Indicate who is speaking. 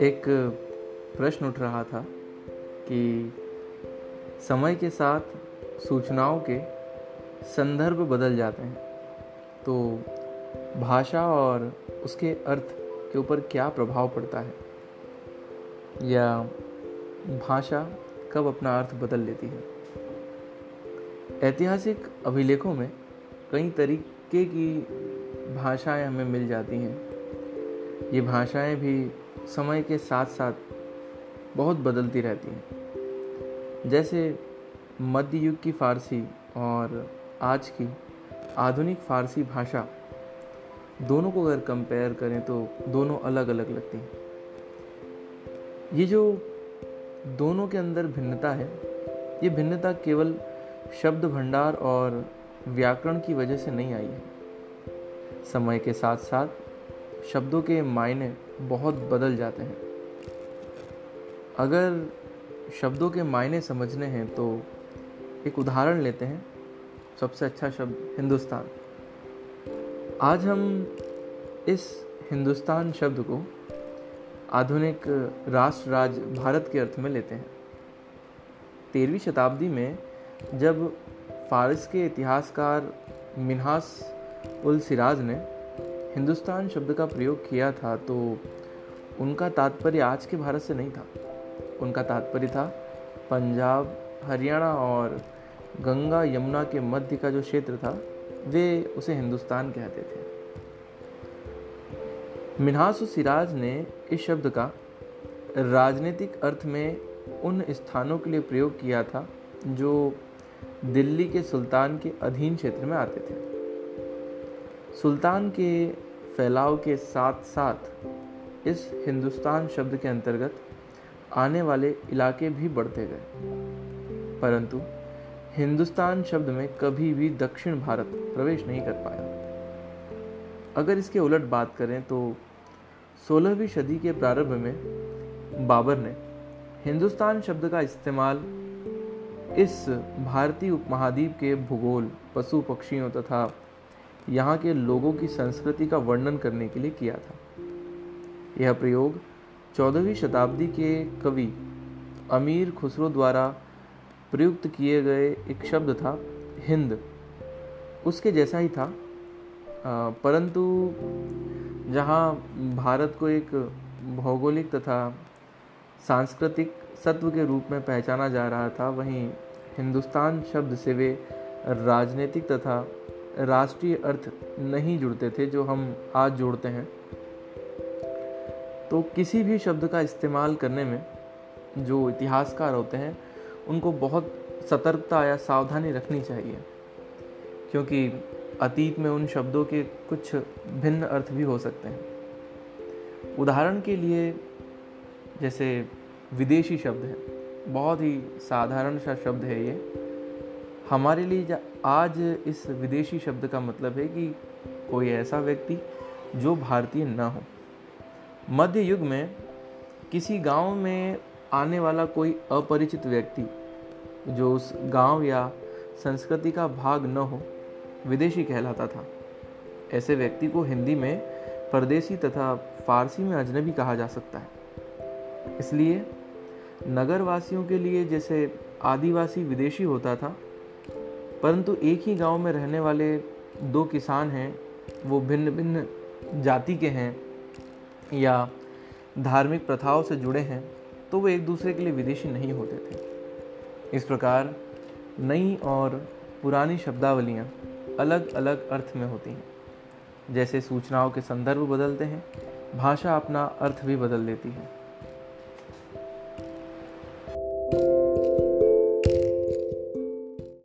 Speaker 1: एक प्रश्न उठ रहा था कि समय के साथ सूचनाओं के संदर्भ बदल जाते हैं। तो भाषा और उसके अर्थ के ऊपर क्या प्रभाव पड़ता है? या भाषा कब अपना अर्थ बदल लेती है? ऐतिहासिक अभिलेखों में कई तरीके की भाषाएँ हमें मिल जाती हैं। ये भाषाएँ भी समय के साथ साथ बहुत बदलती रहती हैं। जैसे मध्य युग की फ़ारसी और आज की आधुनिक फ़ारसी भाषा, दोनों को अगर कंपेयर करें तो दोनों अलग अलग लगती हैं। ये जो दोनों के अंदर भिन्नता है, ये भिन्नता केवल शब्द भंडार और व्याकरण की वजह से नहीं आई है। समय के साथ साथ शब्दों के मायने बहुत बदल जाते हैं। अगर शब्दों के मायने समझने हैं तो एक उदाहरण लेते हैं। सबसे अच्छा शब्द हिंदुस्तान। आज हम इस हिंदुस्तान शब्द को आधुनिक राष्ट्र राज भारत के अर्थ में लेते हैं। तेरहवीं शताब्दी में जब फारस के इतिहासकार मिनहास उल सिराज ने हिंदुस्तान शब्द का प्रयोग किया था तो उनका तात्पर्य आज के भारत से नहीं था। उनका तात्पर्य था पंजाब, हरियाणा और गंगा यमुना के मध्य का जो क्षेत्र था, वे उसे हिंदुस्तान कहते थे। मिनहास सिराज ने इस शब्द का राजनीतिक अर्थ में उन स्थानों के लिए प्रयोग किया था, जो दिल्ली के सुल्तान के अधीन क्षेत्र में आते थे। सुल्तान के फैलाव के साथ साथ इस हिंदुस्तान शब्द के अंतर्गत आने वाले इलाके भी बढ़ते गए। परंतु हिंदुस्तान शब्द में कभी भी दक्षिण भारत प्रवेश नहीं कर पाया। अगर इसके उलट बात करें तो 16वीं सदी के प्रारंभ में बाबर ने हिंदुस्तान शब्द का इस्तेमाल इस भारतीय उपमहाद्वीप के भूगोल, पशु पक्षियों तथा यहाँ के लोगों की संस्कृति का वर्णन करने के लिए किया था। यह प्रयोग चौदहवीं शताब्दी के कवि अमीर खुसरो द्वारा प्रयुक्त किए गए एक शब्द था, हिंद। उसके जैसा ही था। परंतु जहाँ भारत को एक भौगोलिक तथा सांस्कृतिक सत्व के रूप में पहचाना जा रहा था। वहीं हिंदुस्तान शब्द से वे राजनीतिक तथा राष्ट्रीय अर्थ नहीं जुड़ते थे, जो हम आज जोड़ते हैं। तो किसी भी शब्द का इस्तेमाल करने में जो इतिहासकार होते हैं, उनको बहुत सतर्कता या सावधानी रखनी चाहिए, क्योंकि अतीत में उन शब्दों के कुछ भिन्न अर्थ भी हो सकते हैं। उदाहरण के लिए जैसे विदेशी शब्द है। बहुत ही साधारण सा शब्द है ये। हमारे लिए आज इस विदेशी शब्द का मतलब है कि कोई ऐसा व्यक्ति जो भारतीय न हो। मध्य युग में किसी गाँव में आने वाला कोई अपरिचित व्यक्ति जो उस गाँव या संस्कृति का भाग न हो, विदेशी कहलाता था। ऐसे व्यक्ति को हिंदी में परदेसी तथा फारसी में अजनबी कहा जा सकता है। इसलिए नगरवासियों के लिए जैसे आदिवासी विदेशी होता था, परंतु एक ही गाँव में रहने वाले दो किसान हैं, वो भिन्न भिन्न जाति के हैं या धार्मिक प्रथाओं से जुड़े हैं तो वो एक दूसरे के लिए विदेशी नहीं होते थे। इस प्रकार नई और पुरानी शब्दावलियाँ अलग अलग अर्थ में होती हैं। जैसे सूचनाओं के संदर्भ बदलते हैं, भाषा अपना अर्थ भी बदल लेती है।